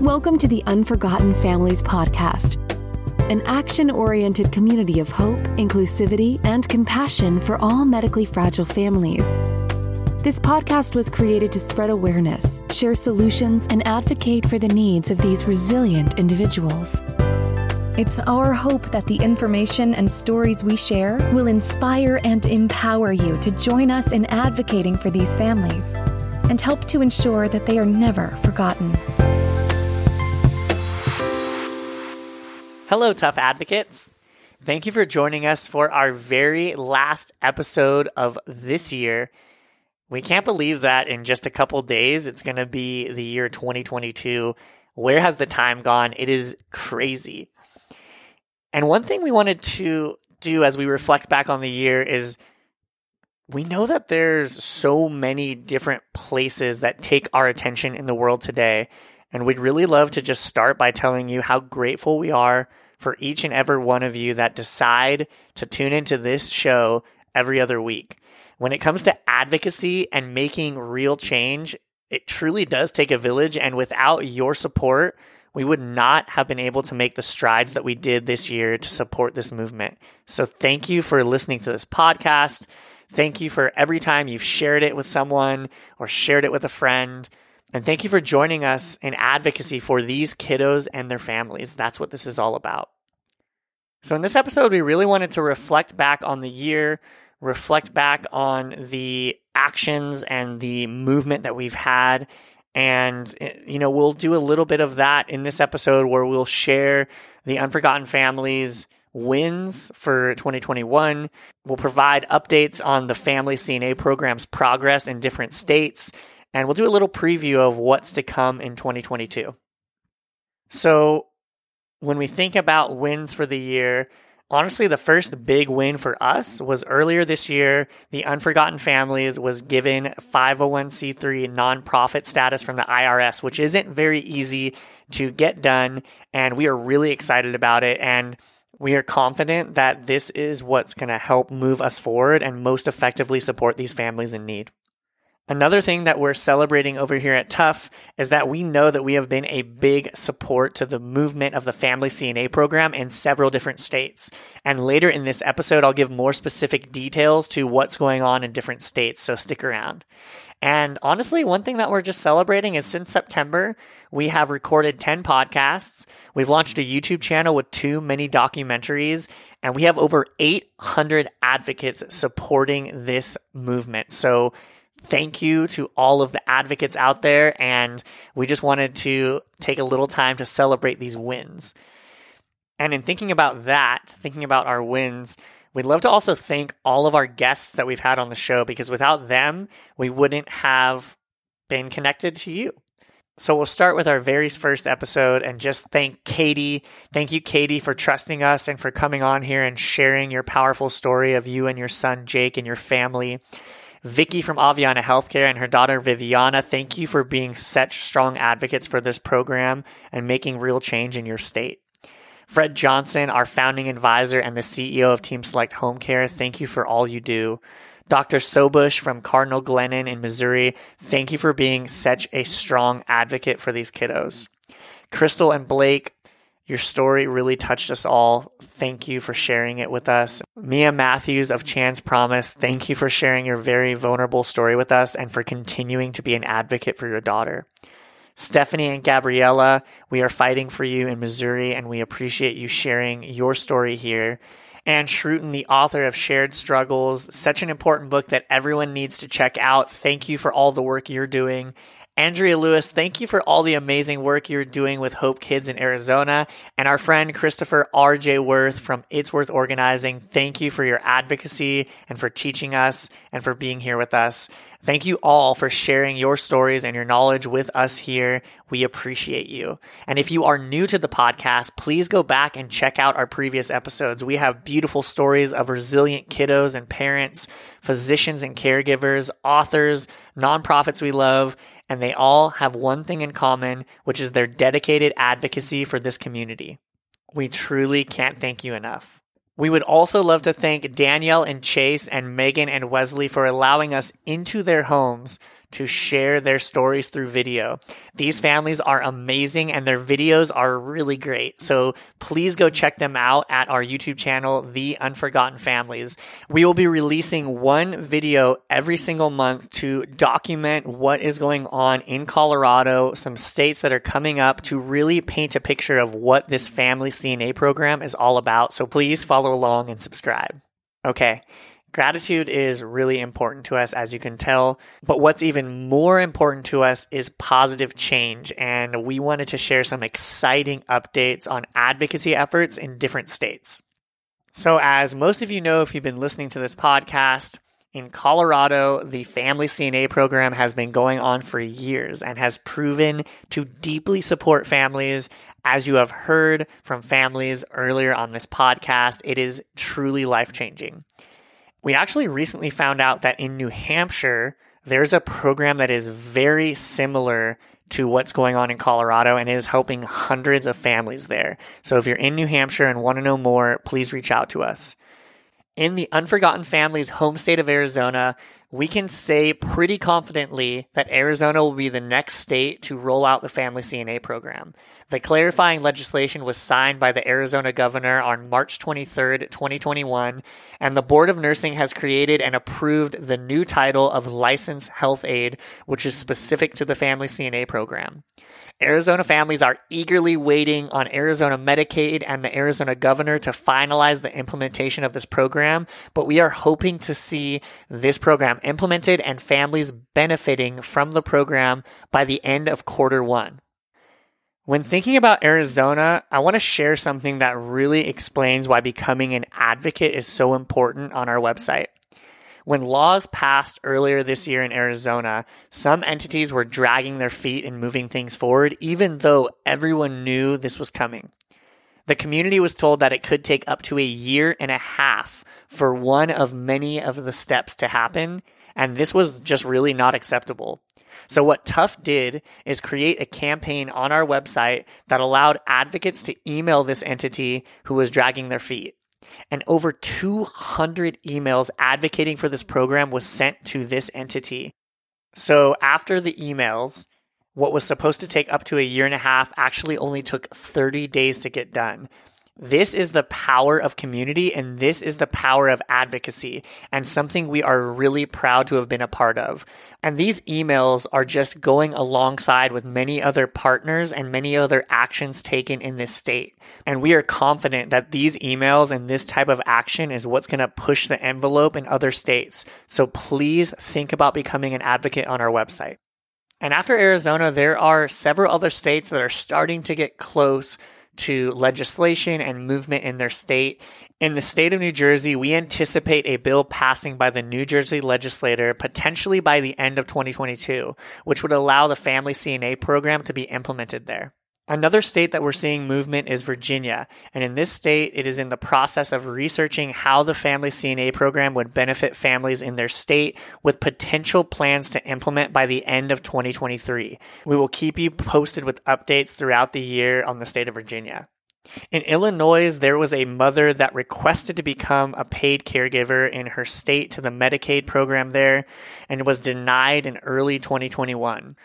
Welcome to the Unforgotten Families Podcast, an action oriented community of hope, inclusivity, and compassion for all medically fragile families. This podcast was created to spread awareness, share solutions, and advocate for the needs of these resilient individuals. It's our hope that the information and stories we share will inspire and empower you to join us in advocating for these families and help to ensure that they are never forgotten. Hello, tough advocates. Thank you for joining us for our very last episode of this year. We can't believe that in just a couple days it's going to be the year 2022. Where has the time gone? It is crazy. And one thing we wanted to do as we reflect back on the year is we know that there's so many different places that take our attention in the world today. And we'd really love to just start by telling you how grateful we are for each and every one of you that decide to tune into this show every other week. When it comes to advocacy and making real change, it truly does take a village. And without your support, we would not have been able to make the strides that we did this year to support this movement. So thank you for listening to this podcast. Thank you for every time you've shared it with someone or shared it with a friend. And thank you for joining us in advocacy for these kiddos and their families. That's what this is all about. So, in this episode, we really wanted to reflect back on the year, reflect back on the actions and the movement that we've had, and, eh, you know, we'll do a little bit of that in this episode where we'll share the Unforgotten Families wins for 2021. We'll provide updates on the Family CNA program's progress in different states. And we'll do a little preview of what's to come in 2022. So, when we think about wins for the year, honestly, the first big win for us was earlier this year. The Unforgotten Families was given 501c3 nonprofit status from the IRS, which isn't very easy to get done. And we are really excited about it. And we are confident that this is what's going to help move us forward and most effectively support these families in need. Another thing that we're celebrating over here at TUF is that we know that we have been a big support to the movement of the Family CNA program in several different states. And later in this episode, I'll give more specific details to what's going on in different states, so stick around. And honestly, one thing that we're just celebrating is since September, we have recorded 10 podcasts. We've launched a YouTube channel with two mini documentaries, and we have over 800 advocates supporting this movement. So thank you to all of the advocates out there. And we just wanted to take a little time to celebrate these wins. And in thinking about that, thinking about our wins, we'd love to also thank all of our guests that we've had on the show because without them, we wouldn't have been connected to you. So we'll start with our very first episode and just thank Katie. Thank you, Katie, for trusting us and for coming on here and sharing your powerful story of you and your son, Jake, and your family. Vicky from Aveanna Healthcare and her daughter Viviana, thank you for being such strong advocates for this program and making real change in your state. Fred Johnson, our founding advisor and the CEO of Team Select Home Care, thank you for all you do. Dr. Sobush from Cardinal Glennon in Missouri, thank you for being such a strong advocate for these kiddos. Crystal and Blake, your story really touched us all. Thank you for sharing it with us. Mia Matthews of Chance Promise, thank you for sharing your very vulnerable story with us and for continuing to be an advocate for your daughter. Stephanie and Gabriella, we are fighting for you in Missouri and we appreciate you sharing your story here. Anne Schruton, the author of Shared Struggles, such an important book that everyone needs to check out. Thank you for all the work you're doing. Andrea Lewis, thank you for all the amazing work you're doing with HopeKids in Arizona. And our friend Christopher R.J. Worth from It's Worth Organizing, thank you for your advocacy and for teaching us and for being here with us. Thank you all for sharing your stories and your knowledge with us here. We appreciate you. And if you are new to the podcast, please go back and check out our previous episodes. We have beautiful stories of resilient kiddos and parents, physicians and caregivers, authors, nonprofits we love, and they all have one thing in common, which is their dedicated advocacy for this community. We truly can't thank you enough. We would also love to thank Danielle and Chase and Megan and Wesley for allowing us into their homes to share their stories through video. These families are amazing and their videos are really great. So please go check them out at our YouTube channel, The Unforgotten Families. We will be releasing one video every single month to document what is going on in Colorado, some states that are coming up to really paint a picture of what this family CNA program is all about. So please follow along and subscribe. Okay. Gratitude is really important to us, as you can tell. But what's even more important to us is positive change. And we wanted to share some exciting updates on advocacy efforts in different states. So, as most of you know, if you've been listening to this podcast, in Colorado, the Family CNA program has been going on for years and has proven to deeply support families. As you have heard from families earlier on this podcast, it is truly life changing. We actually recently found out that in New Hampshire, there's a program that is very similar to what's going on in Colorado and it is helping hundreds of families there. So if you're in New Hampshire and want to know more, please reach out to us. In the Unforgotten Family's home state of Arizona, we can say pretty confidently that Arizona will be the next state to roll out the Family CNA program. The clarifying legislation was signed by the Arizona governor on March 23, 2021, and the Board of Nursing has created and approved the new title of Licensed Health Aide, which is specific to the Family CNA program. Arizona families are eagerly waiting on Arizona Medicaid and the Arizona governor to finalize the implementation of this program, but we are hoping to see this program implemented and families benefiting from the program by the end of quarter one. When thinking about Arizona, I want to share something that really explains why becoming an advocate is so important on our website. When laws passed earlier this year in Arizona, some entities were dragging their feet and moving things forward, even though everyone knew this was coming. The community was told that it could take up to a year and a half for one of many of the steps to happen, and this was just really not acceptable. So, what TUF did is create a campaign on our website that allowed advocates to email this entity who was dragging their feet and over 200 emails advocating for this program was sent to this entity. So after the emails, what was supposed to take up to a year and a half actually only took 30 days to get done. This is the power of community and this is the power of advocacy and something we are really proud to have been a part of. And these emails are just going alongside with many other partners and many other actions taken in this state. And we are confident that these emails and this type of action is what's going to push the envelope in other states. So please think about becoming an advocate on our website. And after Arizona, there are several other states that are starting to get close to legislation and movement in their state. In the state of New Jersey, we anticipate a bill passing by the New Jersey legislator potentially by the end of 2022, which would allow the family CNA program to be implemented there. Another state that we're seeing movement is Virginia. And in this state, it is in the process of researching how the family CNA program would benefit families in their state with potential plans to implement by the end of 2023. We will keep you posted with updates throughout the year on the state of Virginia. In Illinois, there was a mother that requested to become a paid caregiver in her state to the Medicaid program there and was denied in early 2021.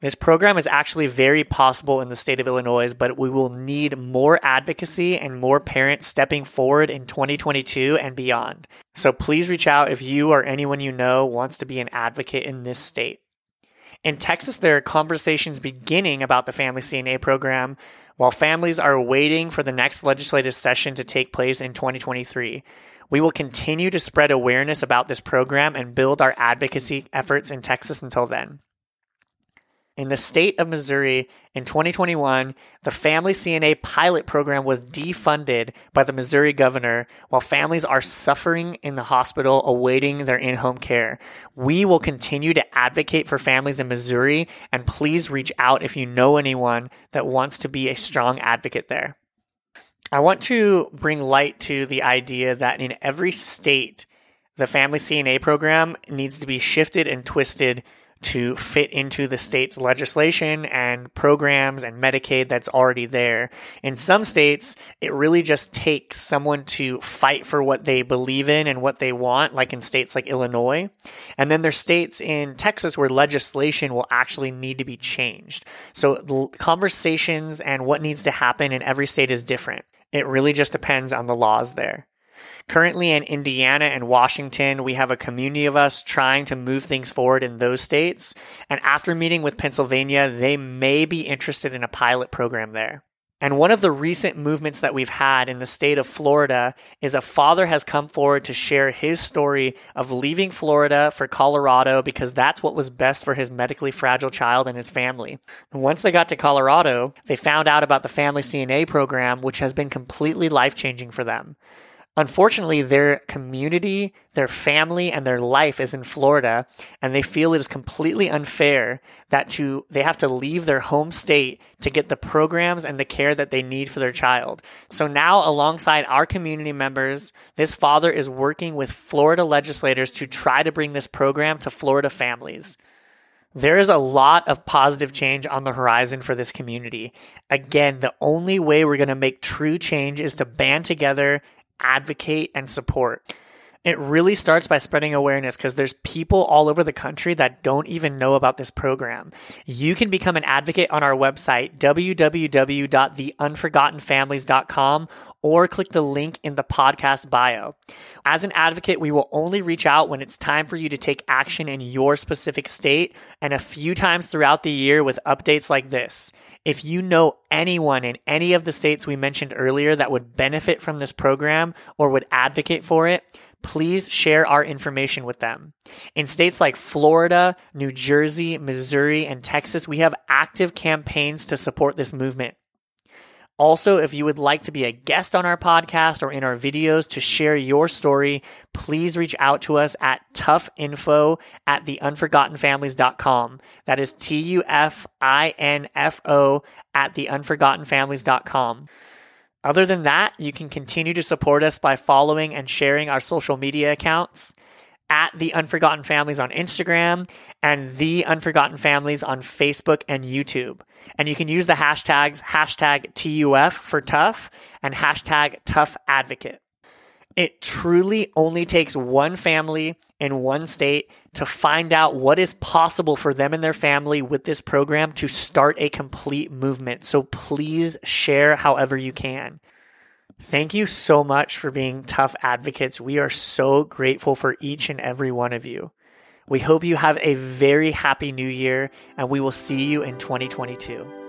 This program is actually very possible in the state of Illinois, but we will need more advocacy and more parents stepping forward in 2022 and beyond. So please reach out if you or anyone you know wants to be an advocate in this state. In Texas, there are conversations beginning about the Family CNA program, while families are waiting for the next legislative session to take place in 2023. We will continue to spread awareness about this program and build our advocacy efforts in Texas until then. In the state of Missouri in 2021, the Family CNA pilot program was defunded by the Missouri governor while families are suffering in the hospital awaiting their in home care. We will continue to advocate for families in Missouri, and please reach out if you know anyone that wants to be a strong advocate there. I want to bring light to the idea that in every state, the Family CNA program needs to be shifted and twisted to fit into the state's legislation and programs and Medicaid that's already there. In some states, it really just takes someone to fight for what they believe in and what they want, like in states like Illinois. And then there's states in Texas where legislation will actually need to be changed. So conversations and what needs to happen in every state is different. It really just depends on the laws there. Currently in Indiana and Washington, we have a community of us trying to move things forward in those states. And after meeting with Pennsylvania, they may be interested in a pilot program there. And one of the recent movements that we've had in the state of Florida is a father has come forward to share his story of leaving Florida for Colorado because that's what was best for his medically fragile child and his family. And once they got to Colorado, they found out about the Family CNA program, which has been completely life changing for them. Unfortunately, their community, their family, and their life is in Florida, and they feel it is completely unfair that to they have to leave their home state to get the programs and the care that they need for their child. So now, alongside our community members, this father is working with Florida legislators to try to bring this program to Florida families. There is a lot of positive change on the horizon for this community. Again, the only way we're going to make true change is to band together advocate and support. It really starts by spreading awareness because there's people all over the country that don't even know about this program. You can become an advocate on our website, www.theunforgottenfamilies.com, or click the link in the podcast bio. As an advocate, we will only reach out when it's time for you to take action in your specific state and a few times throughout the year with updates like this. If you know anyone in any of the states we mentioned earlier that would benefit from this program or would advocate for it, please share our information with them. In states like Florida, New Jersey, Missouri, and Texas, we have active campaigns to support this movement. Also, if you would like to be a guest on our podcast or in our videos to share your story, please reach out to us at tufinfo at theunforgottenfamilies.com. That is T U F I N F O at theunforgottenfamilies.com. Other than that, you can continue to support us by following and sharing our social media accounts at the Unforgotten Families on Instagram and the Unforgotten Families on Facebook and YouTube. And you can use the hashtags hashtag TUF for tough and hashtag tough advocate. It truly only takes one family in one state to find out what is possible for them and their family with this program to start a complete movement. So please share however you can. Thank you so much for being tough advocates. We are so grateful for each and every one of you. We hope you have a very happy new year and we will see you in 2022.